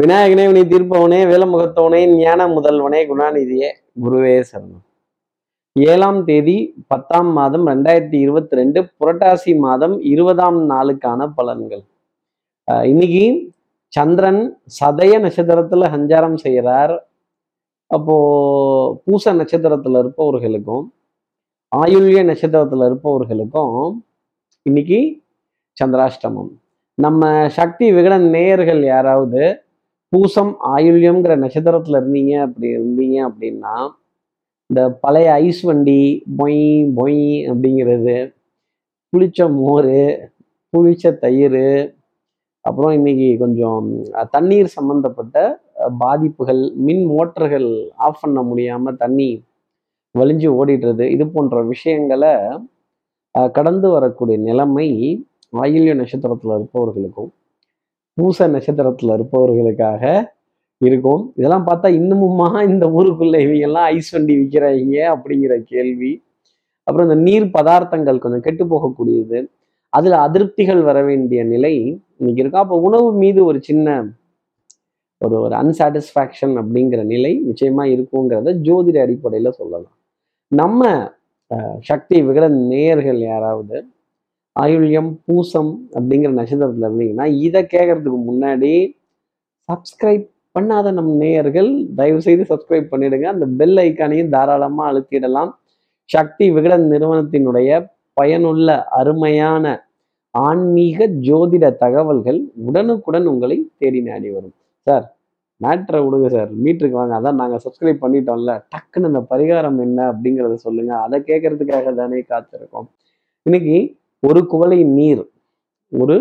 விநாயகனே வினை தீர்ப்பவனே வேலமுகத்தவனே ஞான முதல்வனே குணாநிதியே குருவே சரணம். ஏழாம் தேதி பத்தாம் மாதம் ரெண்டாயிரத்தி இருபத்தி ரெண்டு புரட்டாசி மாதம் இருபதாம் நாளுக்கான பலன்கள். இன்னைக்கு சந்திரன் சதய நட்சத்திரத்துல சஞ்சாரம் செய்கிறார். அப்போ பூச நட்சத்திரத்துல இருப்பவர்களுக்கும் ஆயுள்ய நட்சத்திரத்துல இருப்பவர்களுக்கும் இன்னைக்கு சந்திராஷ்டமம். நம்ம சக்தி விகடன் நேயர்கள் யாராவது பூசம் ஆயுள்யம்ங்கிற நட்சத்திரத்துல இருந்தீங்க அப்படி இருந்தீங்க அப்படின்னா இந்த பழைய ஐஸ் வண்டி பொய் பொய் அப்படிங்கிறது புளிச்ச மோர் புளிச்ச தயிர் அப்புறம் இன்னைக்கு கொஞ்சம் தண்ணீர் சம்பந்தப்பட்ட பாதிப்புகள் மின் மோட்டர்கள் ஆஃப் பண்ண முடியாமல் தண்ணி வலிஞ்சு ஓடிடுறது இது போன்ற விஷயங்களை கடந்து வரக்கூடிய நிலைமை ஆயில்ய நட்சத்திரத்தில் இருப்பவர்களுக்கும் பூச நட்சத்திரத்துல இருப்பவர்களுக்காக இருக்கும். இதெல்லாம் பார்த்தா இன்னமுமா இந்த ஊருக்குள்ள இவங்க எல்லாம் ஐஸ் வண்டி விற்கிறாங்க அப்படிங்கிற கேள்வி. அப்புறம் இந்த நீர் பதார்த்தங்கள் கொஞ்சம் கெட்டு போகக்கூடியது. அதுல அதிருப்திகள் வர வேண்டிய நிலை இன்னைக்கு இருக்கா? அப்போ உணவு மீது ஒரு சின்ன ஒரு ஒரு அன்சாட்டிஸ்ஃபேக்ஷன் அப்படிங்கிற நிலை நிச்சயமா இருக்குங்கிறத ஜோதிட அடிப்படையில சொல்லலாம். நம்ம அஹ், சக்தி விகட நேயர்கள் யாராவது ஆயுள்யம் பூசம் அப்படிங்கிற நட்சத்திரத்தில் இருந்தீங்கன்னா இதை கேட்கறதுக்கு முன்னாடி சப்ஸ்கிரைப் பண்ணாத நம் நேயர்கள் தயவு செய்து சப்ஸ்கிரைப் பண்ணிடுங்க. அந்த பெல் ஐக்கானையும் தாராளமாக அழுத்திடலாம். சக்தி விகடன் நிறுவனத்தினுடைய பயனுள்ள அருமையான ஆன்மீக ஜோதிட தகவல்கள் உடனுக்குடன் உங்களை தேடி நாடி வரும். சார் மேட்ரை விடுங்க சார். மீட்டருக்கு வாங்க. அதான் நாங்கள் சப்ஸ்கிரைப் பண்ணிட்டோம்ல. டக்குன்னு அந்த பரிகாரம் என்ன அப்படிங்கிறத சொல்லுங்க. அதை கேட்கறதுக்காக தானே காத்திருக்கோம். இன்னைக்கு ஒரு குவளை நீர் ஒரு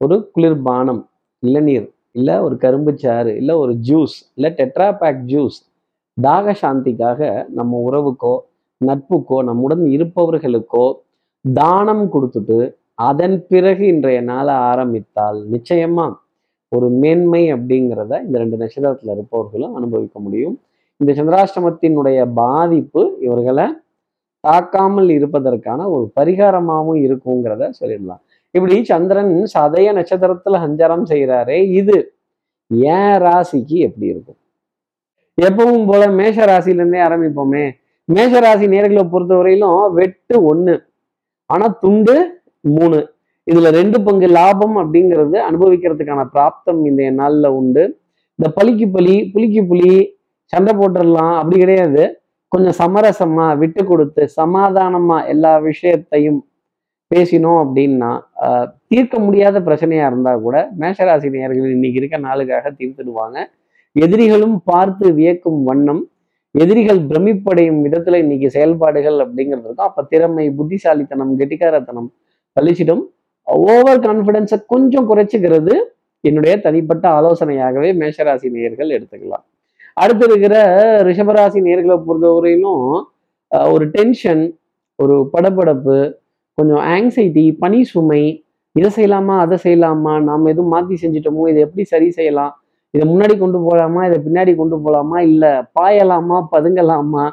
ஒரு குளிர்பானம் இளநீர் இல்லை ஒரு கரும்பு சாறு இல்லை ஒரு ஜூஸ் இல்லை டெட்ராபேக் ஜூஸ் தாக சாந்திக்காக நம்ம உறவுக்கோ நட்புக்கோ நம்முடன் இருப்பவர்களுக்கோ தானம் கொடுத்துட்டு அதன் பிறகு இன்றைய நாளை ஆரம்பித்தால் நிச்சயமா ஒரு மேன்மை அப்படிங்கிறத இந்த ரெண்டு நட்சத்திரத்தில் இருப்பவர்களும் அனுபவிக்க முடியும். இந்த சந்திராஷ்டமத்தினுடைய பாதிப்பு இவர்களை தாக்காமல் இருப்பதற்கான ஒரு பரிகாரமாகவும் இருக்குங்கிறத சொல்லிடலாம். இப்படி சந்திரன் சதய நட்சத்திரத்துல சஞ்சாரம் செய்கிறாரே இது ஏன் ராசிக்கு எப்படி இருக்கும்? எப்பவும் போல மேஷ ராசில இருந்தே ஆரம்பிப்போமே. மேஷ ராசி நேர்களை பொறுத்தவரையிலும் வெட்டு ஒண்ணு ஆனா துண்டு மூணு. இதுல ரெண்டு பங்கு லாபம் அப்படிங்கிறது அனுபவிக்கிறதுக்கான பிராப்தம் இந்த நாள்ல உண்டு. இந்த பலிக்கு பலி புலிக்கு புலி சண்டை போட்டுடலாம் அப்படி கிடையாது. கொஞ்சம் சமரசமா விட்டு கொடுத்து சமாதானமா எல்லா விஷயத்தையும் பேசினோம் அப்படின்னா தீர்க்க முடியாத பிரச்சனையா இருந்தா கூட மேஷராசி நேயர்கள் இன்னைக்கு இருக்க நாளுக்காக தீர்த்துடுவாங்க. எதிரிகளும் பார்த்து வியக்கும் வண்ணம் எதிரிகள் பிரமிப்படையும் விதத்துல இன்னைக்கு செயல்பாடுகள் அப்படிங்கிறது இருக்கும். அப்ப திறமை புத்திசாலித்தனம் கெட்டிக்காரத்தனம் கழிச்சிடும் ஓவர் கான்ஃபிடென்ஸை கொஞ்சம் குறைச்சிக்கிறது என்னுடைய தனிப்பட்ட ஆலோசனையாகவே மேஷராசி நேயர்கள் எடுத்துக்கலாம். அடுத்து இருக்கிற ரிஷபராசி நேர்களை பொறுத்தவரையிலும் ஒரு டென்ஷன் ஒரு படபடப்பு கொஞ்சம் ஆங்ஸைட்டி பனி சுமை இதை செய்யலாமா அதை செய்யலாமா நாம் எதுவும் மாற்றி செஞ்சிட்டோமோ இதை எப்படி சரி செய்யலாம் இதை முன்னாடி கொண்டு போகலாமா இதை பின்னாடி கொண்டு போகலாமா இல்லை பாயலாமா பதுங்கலாமா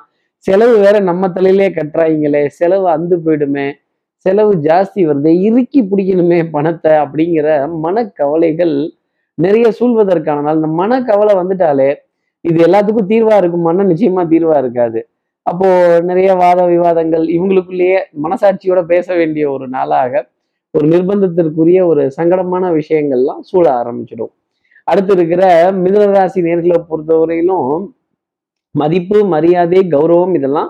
செலவு வேற நம்ம தலையிலே கட்டுறாங்களே செலவு அந்து போயிடுமே செலவு ஜாஸ்தி வருது இறுக்கி பிடிக்கணுமே பணத்தை அப்படிங்கிற மனக்கவலைகள் நிறைய சூழ்வதற்கான நாள். இந்த மனக்கவலை வந்துட்டாலே இது எல்லாத்துக்கும் தீர்வா இருக்குமான்னா நிச்சயமா தீர்வா இருக்காது. அப்போ நிறைய வாத விவாதங்கள் இவங்களுக்குள்ளேயே மனசாட்சியோட பேச வேண்டிய ஒரு நாளாக ஒரு நிர்பந்தத்திற்குரிய ஒரு சங்கடமான விஷயங்கள்லாம் சூழ ஆரம்பிச்சிடும். அடுத்து இருக்கிற மிதனராசி நேர்களை பொறுத்தவரையிலும் மதிப்பு மரியாதை கௌரவம் இதெல்லாம்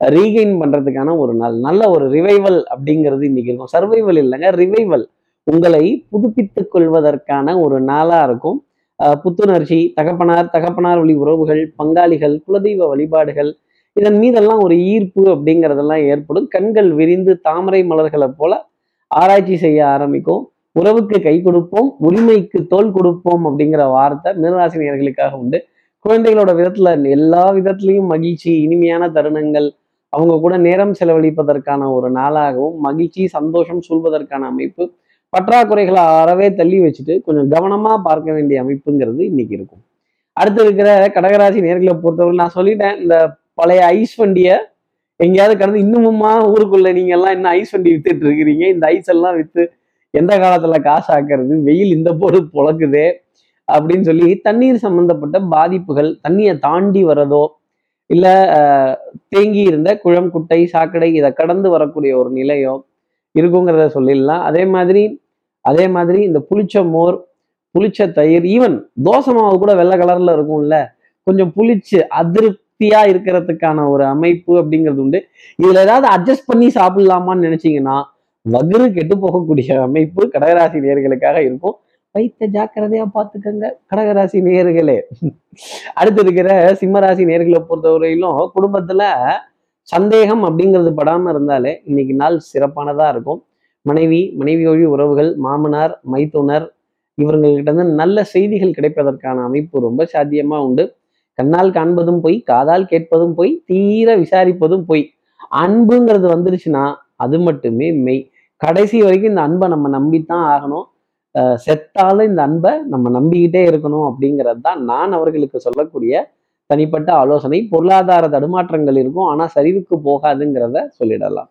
ரீகெயின் பண்றதுக்கான ஒரு நாள். நல்ல ஒரு ரிவைவல் அப்படிங்கிறது இன்னைக்கு இருக்கும். சர்வைவல் இல்லைங்க ரிவைவல் உங்களை புதுப்பித்துக் கொள்வதற்கான ஒரு நாளா இருக்கும். புத்துணர்ச்சி தகப்பனார் தகப்பனார் வழி உறவுகள் பங்காளிகள் குலதெய்வ வழிபாடுகள் இதன் மீதெல்லாம் ஒரு ஈர்ப்பு அப்படிங்கிறதெல்லாம் ஏற்படும். கண்கள் விரிந்து தாமரை மலர்களை போல ஆராய்ச்சி செய்ய ஆரம்பிக்கும். உறவுக்கு கை கொடுப்போம் உரிமைக்கு தோல் கொடுப்போம் அப்படிங்கிற வார்த்தை மிருகராசினியர்களுக்காக உண்டு. குழந்தைகளோட விதத்துல எல்லா விதத்திலையும் மகிழ்ச்சி இனிமையான தருணங்கள் அவங்க கூட நேரம் செலவழிப்பதற்கான ஒரு நாளாகவும் மகிழ்ச்சி சந்தோஷம் சூழ்வதற்கான அமைப்பு பற்றாக்குறைகளை அறவே தள்ளி வச்சுட்டு கொஞ்சம் கவனமா பார்க்க வேண்டிய அமைப்புங்கிறது இன்னைக்கு இருக்கும். அடுத்து இருக்கிற கடகராசி நேர்களை பொறுத்தவரை நான் சொல்லிட்டேன் இந்த பழைய ஐஸ் வண்டியை எங்கேயாவது கடந்து இன்னுமுமா ஊருக்குள்ள நீங்க எல்லாம் இன்னும் ஐஸ் வண்டி வித்துட்டு இருக்கிறீங்க? இந்த ஐஸ் எல்லாம் வித்து எந்த காலத்துல காசு ஆக்குறது? வெயில் இந்த போது பொழக்குதே அப்படின்னு சொல்லி தண்ணீர் சம்பந்தப்பட்ட பாதிப்புகள் தண்ணியை தாண்டி வரதோ இல்லை தேங்கி இருந்த குளம் குட்டை சாக்கடை இதை கடந்து வரக்கூடிய ஒரு நிலையோ இருக்குங்கிறத சொல்லிடலாம். அதே மாதிரி அதே மாதிரி இந்த புளிச்ச மோர் புளிச்ச தயிர் ஈவன் தோசை மாவு கூட வெள்ளை கலர்ல இருக்கும்ல. கொஞ்சம் புளிச்சு அதிருப்தியா இருக்கிறதுக்கான ஒரு அமைப்பு அப்படிங்கிறது உண்டு. இதுல ஏதாவது அட்ஜஸ்ட் பண்ணி சாப்பிடலாமான்னு நினைச்சீங்கன்னா வகுறு கெட்டு போகக்கூடிய அமைப்பு கடகராசி நேர்களுக்காக இருக்கும். வைத்த ஜாக்கிரதையா பார்த்துக்கங்க கடகராசி நேர்களே அடுத்து இருக்கிற சிம்மராசி நேர்களை பொறுத்தவரையிலும் குடும்பத்துல சந்தேகம் அப்படிங்கிறது படாம இருந்தாலே இன்னைக்கு நாள் சிறப்பானதா இருக்கும். மனைவி மனைவி வழி உறவுகள் மாமனார் மைத்துனர் இவங்கள்கிட்ட இருந்து நல்ல செய்திகள் கிடைப்பதற்கான அமைப்பு ரொம்ப சாத்தியமா உண்டு. கண்ணால் காண்பதும் போய் காதால் கேட்பதும் போய் தீர விசாரிப்பதும் போய். அன்புங்கிறது வந்துருச்சுன்னா அது மட்டுமே மெய். கடைசி வரைக்கும் இந்த அன்பை நம்ம நம்பித்தான் ஆகணும். செத்தாலும் இந்த அன்பை நம்ம நம்பிக்கிட்டே இருக்கணும் அப்படிங்கிறது தான் நான் அவர்களுக்கு சொல்லக்கூடிய தனிப்பட்ட ஆலோசனை பொருளாதார தடுமாற்றங்கள் இருக்கும். ஆனால் சரிவுக்கு போகாதுங்கிறத சொல்லிடலாம்.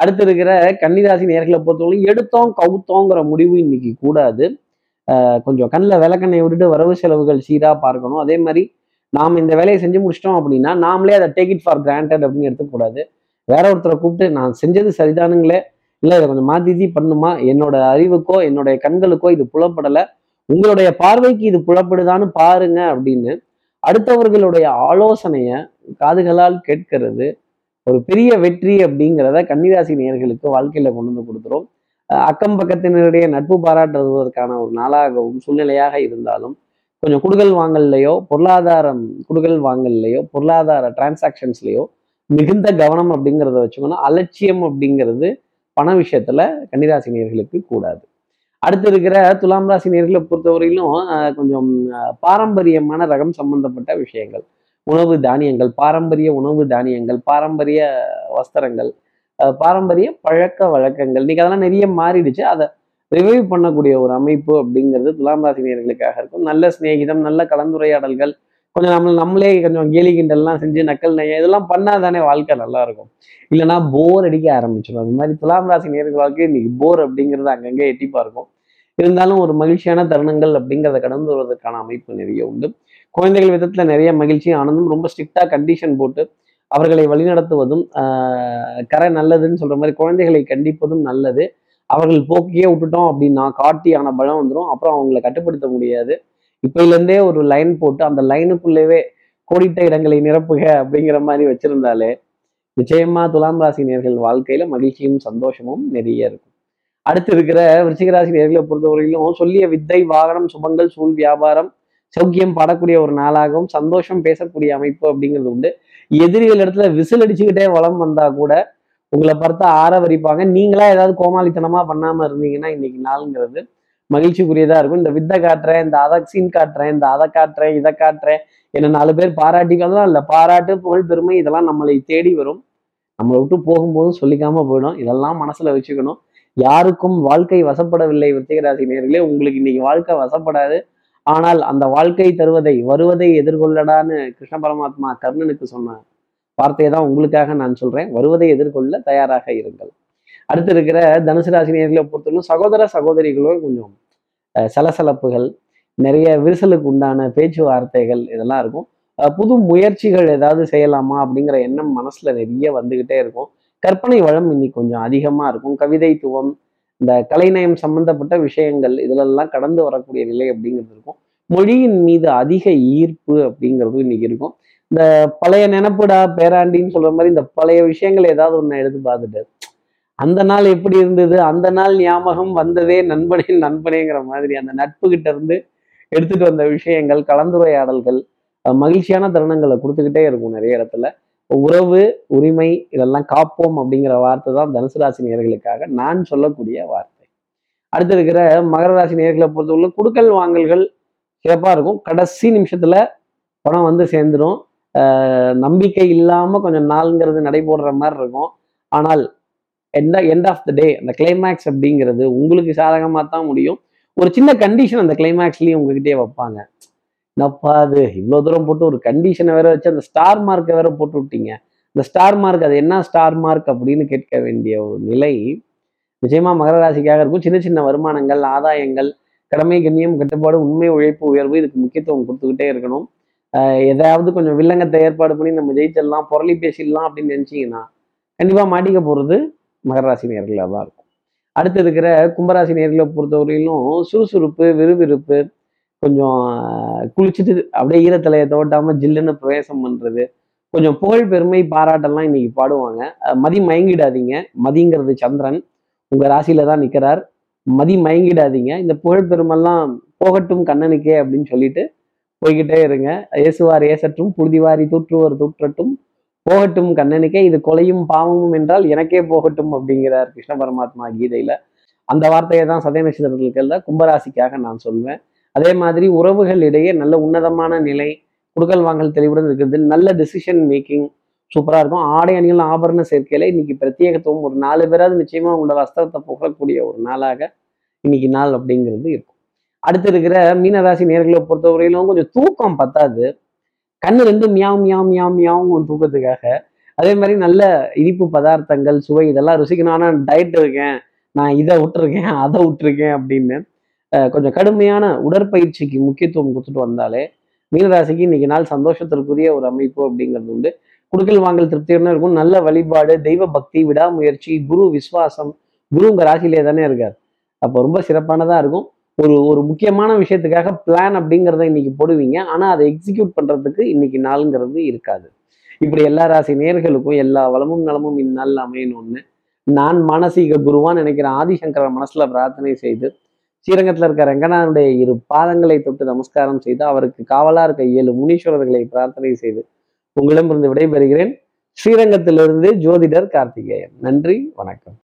அடுத்து இருக்கிற கன்னிராசி நேர்களை பொறுத்தவரைக்கும் எடுத்தோம் கவுத்தோங்கிற முடிவு இன்னைக்கு கூடாது. கொஞ்சம் கண்ணில் விளக்கண்ணை விட்டுட்டு வரவு செலவுகள் சீராக பார்க்கணும். அதே மாதிரி நாம் இந்த வேலையை செஞ்சு முடிச்சிட்டோம் அப்படின்னா நாமளே அதை டேக் இட் ஃபார் கிராண்டட் அப்படின்னு எடுத்துக்கூடாது. வேற ஒருத்தரை கூப்பிட்டு நான் செஞ்சது சரிதானுங்களே இல்லை இதை கொஞ்சம் மாத்தி பண்ணுமா? என்னோட அறிவுக்கோ என்னுடைய கண்களுக்கோ இது புலப்படலை. உங்களுடைய பார்வைக்கு இது புலப்படுதான்னு பாருங்க அப்படின்னு அடுத்தவர்களுடைய ஆலோசனையை காதுகளால் கேட்கிறது. ஒரு பெரிய வெற்றி அப்படிங்கிறத கன்னிராசி நேர்களுக்கு வாழ்க்கையில கொண்டு வந்து கொடுத்துரும் அக்கம் பக்கத்தினருடைய நட்பு பாராட்டுவதற்கான ஒரு நாளாகவும் சூழ்நிலையாக இருந்தாலும் கொஞ்சம் குடுகல் வாங்கல்லையோ பொருளாதாரம் குடுகல் வாங்கல்லையோ பொருளாதார டிரான்சாக்ஷன்ஸ்லையோ மிகுந்த கவனம் அப்படிங்கிறத வச்சுக்கணும். அலட்சியம் அப்படிங்கிறது பண விஷயத்துல கன்னிராசினியர்களுக்கு கூடாது. அடுத்து இருக்கிற துலாம் ராசி நேர்களை பொறுத்தவரையிலும் கொஞ்சம் பாரம்பரியமான ரகம் சம்பந்தப்பட்ட விஷயங்கள். உணவு தானியங்கள் பாரம்பரிய உணவு தானியங்கள் பாரம்பரிய வஸ்திரங்கள் பாரம்பரிய பழக்க வழக்கங்கள். இன்னைக்கு அதெல்லாம் நிறைய மாறிடுச்சு. அதை ரிவைவ் பண்ணக்கூடிய ஒரு அமைப்பு அப்படிங்கிறது துலாம் ராசி நேர்களுக்காக இருக்கும். நல்ல சிநேகிதம் நல்ல கலந்துரையாடல்கள் கொஞ்சம் நம்ம நம்மளே கொஞ்சம் கேலி கிண்டல்லாம் செஞ்சு நக்கல் நைய இதெல்லாம் பண்ணாதானே வாழ்க்கை நல்லா இருக்கும். இல்லைன்னா போர் அடிக்க ஆரம்பிச்சிடும். அது மாதிரி துலாம் ராசி நேர்கள் வாழ்க்கை இன்னைக்கு போர் அப்படிங்கிறது அங்கங்கே எட்டிப்பா இருக்கும் இருந்தாலும் ஒரு மகிழ்ச்சியான தருணங்கள் அப்படிங்கிறத கடந்து வருவதற்கான அமைப்பு நிறைய உண்டு. குழந்தைகள் விதத்தில் நிறைய மகிழ்ச்சி ஆனந்தும் ரொம்ப ஸ்ட்ரிக்டாக கண்டிஷன் போட்டு அவர்களை வழிநடத்துவதும் கரை நல்லதுன்னு சொல்கிற மாதிரி குழந்தைகளை கண்டிப்பதும் நல்லது. அவர்கள் போக்கியே விட்டுட்டோம் அப்படின்னா காட்டியான பலம் வந்துடும் அப்புறம் அவங்கள கட்டுப்படுத்த முடியாது. இப்போலேருந்தே இருந்தே ஒரு லைன் போட்டு அந்த லைனுக்குள்ளேவே கோடிட்ட இடங்களை நிரப்புக அப்படிங்கிற மாதிரி வச்சிருந்தாலே நிச்சயமா துலாம் ராசி நேர்கள் வாழ்க்கையில மகிழ்ச்சியும் சந்தோஷமும் நிறைய இருக்கும். அடுத்து இருக்கிற விருச்சிகராசி நேர்களை பொறுத்தவரையிலும் சொல்லிய வித்தை வாகனம் சுபங்கள் சூழ் வியாபாரம் சௌக்கியம் பாடக்கூடிய ஒரு நாளாகவும் சந்தோஷம் பேசக்கூடிய அமைப்பு அப்படிங்கிறது உண்டு. எதிரிகள் இடத்துல விசில் அடிச்சுக்கிட்டே வளம் வந்தா கூட உங்களை பார்த்து ஆற வரிப்பாங்க நீங்களா ஏதாவது கோமாளித்தனமா பண்ணாம இருந்தீங்கன்னா இன்னைக்கு நாளுங்கிறது மகிழ்ச்சிக்குரியதா இருக்கும். இந்த வித்தை காட்டுறேன் இந்த அதை சீன் காட்டுறேன் இந்த அதை காட்டுறேன் இதை காட்டுறேன். என்ன நாலு பேர் பாராட்டிக்கலாம் இல்லை. பாராட்டு புகழ் பெருமை இதெல்லாம் நம்மளை தேடி வரும். நம்மளை விட்டு போகும்போதும் சொல்லிக்காம போயிடும். இதெல்லாம் மனசுல வச்சுக்கணும். யாருக்கும் வாழ்க்கை வசப்படவில்லை வித்திகராசி நேர்களே உங்களுக்கு இன்னைக்கு வாழ்க்கை வசப்படாது. ஆனால் அந்த வாழ்க்கை தருவதை வருவதை எதிர்கொள்ளடான்னு கிருஷ்ண பரமாத்மா கர்ணனுக்கு சொன்ன வார்த்தையை தான் உங்களுக்காக நான் சொல்றேன். வருவதை எதிர்கொள்ள தயாராக இருங்கள். அடுத்து இருக்கிற தனுசு ராசி நேர்களை பொறுத்தவரைக்கும் சகோதர சகோதரிகளும் கொஞ்சம் அஹ், சலசலப்புகள் நிறைய விரிசலுக்கு உண்டான பேச்சுவார்த்தைகள் இதெல்லாம் இருக்கும். அஹ், புது முயற்சிகள் ஏதாவது செய்யலாமா அப்படிங்கிற எண்ணம் மனசுல நிறைய வந்துகிட்டே இருக்கும். கற்பனை வளம் இன்னைக்கு கொஞ்சம் அதிகமா இருக்கும். கவிதைத்துவம் இந்த கலைநயம் சம்பந்தப்பட்ட விஷயங்கள் இதிலெல்லாம் கடந்து வரக்கூடிய நிலை அப்படிங்கிறது இருக்கும். மொழியின் மீது அதிக ஈர்ப்பு அப்படிங்கிறதும் இன்னைக்கு இருக்கும். இந்த பழைய நினப்புடா பேராண்டின்னு சொல்ற மாதிரி இந்த பழைய விஷயங்கள் ஏதாவது ஒன்று எடுத்து பார்த்துட்டு அந்த நாள் எப்படி இருந்தது அந்த நாள் ஞாபகம் வந்ததே நண்பனே நண்பனேங்கிற மாதிரி அந்த நட்பு கிட்ட இருந்து எடுத்துட்டு வந்த விஷயங்கள் கலந்துரையாடல்கள் மகிழ்ச்சியான தருணங்களை கொடுத்துக்கிட்டே இருக்கும் நிறைய இடத்துல. உறவு உரிமை இதெல்லாம் காப்போம் அப்படிங்கிற வார்த்தை தான் தனுசு ராசி நேர்களுக்காக நான் சொல்லக்கூடிய வார்த்தை. அடுத்து இருக்கிற மகர ராசி நேர்களை பொறுத்தவரை குடுக்கல் வாங்கல்கள் சிறப்பாக இருக்கும். கடைசி நிமிஷத்துல பணம் வந்து சேர்ந்துடும் ஆஹ் நம்பிக்கை இல்லாம கொஞ்சம் நாளுங்கிறது நடைபோடுற மாதிரி இருக்கும். ஆனால் எந்த எண்ட் ஆஃப் த டே அந்த கிளைமேக்ஸ் அப்படிங்கிறது உங்களுக்கு சாதகமாக தான் முடியும். ஒரு சின்ன கண்டிஷன் அந்த கிளைமேக்ஸ்லேயும் உங்ககிட்டயே வைப்பாங்க. என்னப்பா அது இவ்வளோ தூரம் போட்டு ஒரு கண்டிஷனை வேற வச்சு அந்த ஸ்டார் மார்க்கை வேற போட்டு விட்டீங்க. இந்த ஸ்டார் மார்க் அது என்ன ஸ்டார் மார்க் அப்படின்னு கேட்க வேண்டிய ஒரு நிலை நிச்சயமா மகர ராசிக்காக இருக்கும். சின்ன சின்ன வருமானங்கள் ஆதாயங்கள் கடமை கண்ணியம் கட்டுப்பாடு உண்மை உழைப்பு உயர்வு இதுக்கு முக்கியத்துவம் கொடுத்துக்கிட்டே இருக்கணும். எதாவது கொஞ்சம் வில்லங்கத்தை ஏற்பாடு பண்ணி நம்ம ஜெயிச்சிடலாம் புரளி பேசிடலாம் அப்படின்னு நினச்சிங்கன்னா கண்டிப்பாக மாட்டிக்க போகிறது மகர ராசி நேர்களாக தான் இருக்கும். அடுத்து இருக்கிற கும்பராசி நேர்களை பொறுத்தவரையிலும் சுறுசுறுப்பு விறுவிறுப்பு கொஞ்சம் குளிச்சுட்டு அப்படியே ஈரத்தலையை தோட்டாமல் ஜில்லுன்னு பிரவேசம் பண்ணுறது கொஞ்சம் புகழ் பெருமை பாராட்டெல்லாம் இன்னைக்கு பாடுவாங்க. மதி மயங்கிடாதீங்க. மதிங்கிறது சந்திரன். உங்கள் ராசியில தான் நிற்கிறார் மதி மயங்கிடாதீங்க. இந்த புகழ் பெருமெல்லாம் போகட்டும் கண்ணனுக்கே அப்படின்னு சொல்லிட்டு போய்கிட்டே இருங்க. ஏசுவார் ஏசற்றும் புழுதிவாரி தூற்றுவர் தூற்றட்டும். போகட்டும் கண்ணனுக்கே. இது கொலையும் பாவமும் என்றால் எனக்கே போகட்டும் அப்படிங்கிறார் கிருஷ்ண பரமாத்மா கீதையில. அந்த வார்த்தையை தான் சதய நட்சத்திரத்துல கும்பராசிக்காக நான் சொல்வேன். அதே மாதிரி உறவுகள் இடையே நல்ல உன்னதமான நிலை குடுக்கல் வாங்கல் தெளிவுடன் இருக்கிறது நல்ல டிசிஷன் மேக்கிங் சூப்பராக இருக்கும். ஆடை அணிகள் ஆபரண சேர்க்கையில் இன்னைக்கு பிரத்யேகத்துவம் ஒரு நாலு பேராவது நிச்சயமா உங்களோட வஸ்திரத்தை புகழக்கூடிய ஒரு நாளாக இன்னைக்கு நாள் அப்படிங்கிறது இருக்கும். அடுத்து இருக்கிற மீனராசி நேர்களை பொறுத்தவரையிலும் கொஞ்சம் தூக்கம் பத்தாது. கண்ணு ரெண்டு மியாவ் மியாவ் மியாவ் மியாவும் தூக்கத்துக்காக. அதே மாதிரி நல்ல இனிப்பு பதார்த்தங்கள் சுவை இதெல்லாம் ருசிக்கணும். ஆனால் டயட் இருக்கேன் நான் இதை விட்டுருக்கேன் அதை விட்டுருக்கேன் அப்படின்னு கொஞ்சம் கடுமையான உடற்பயிற்சிக்கு முக்கியத்துவம் கொடுத்துட்டு வந்தாலே மீனராசிக்கு இன்னைக்கு நாள் சந்தோஷத்திற்குரிய ஒரு அமைப்பு அப்படிங்கிறது உண்டு. குடுக்கல் வாங்கல் திருப்தியான இருக்கும். நல்ல வழிபாடு தெய்வ பக்தி விடாமுயற்சி குரு விசுவாசம் குரு உங்கள் ராசியிலே தானே இருக்கார். அப்போ ரொம்ப சிறப்பானதா இருக்கும். ஒரு ஒரு முக்கியமான விஷயத்துக்காக பிளான் அப்படிங்கிறத இன்னைக்கு போடுவீங்க. ஆனா அதை எக்ஸிக்யூட் பண்றதுக்கு இன்னைக்கு நாளுங்கிறது இருக்காது. இப்படி எல்லா ராசி நேர்களுக்கும் எல்லா வளமும் நலமும் இந்நாளில் அமையணும்னு நான் மானசீக குருவான்னு நினைக்கிற ஆதிசங்கர மனசுல பிரார்த்தனை செய்து ஸ்ரீரங்கத்தில் இருக்க ரங்கனாருடைய இரு பாதங்களை தொட்டு நமஸ்காரம் செய்து அவருக்கு காவலா இருக்க ஏழு முனீஸ்வரர்களை பிரார்த்தனை செய்து உங்களிடமிருந்து விடைபெறுகிறேன். ஸ்ரீரங்கத்திலிருந்து ஜோதிடர் கார்த்திகேயன். நன்றி வணக்கம்.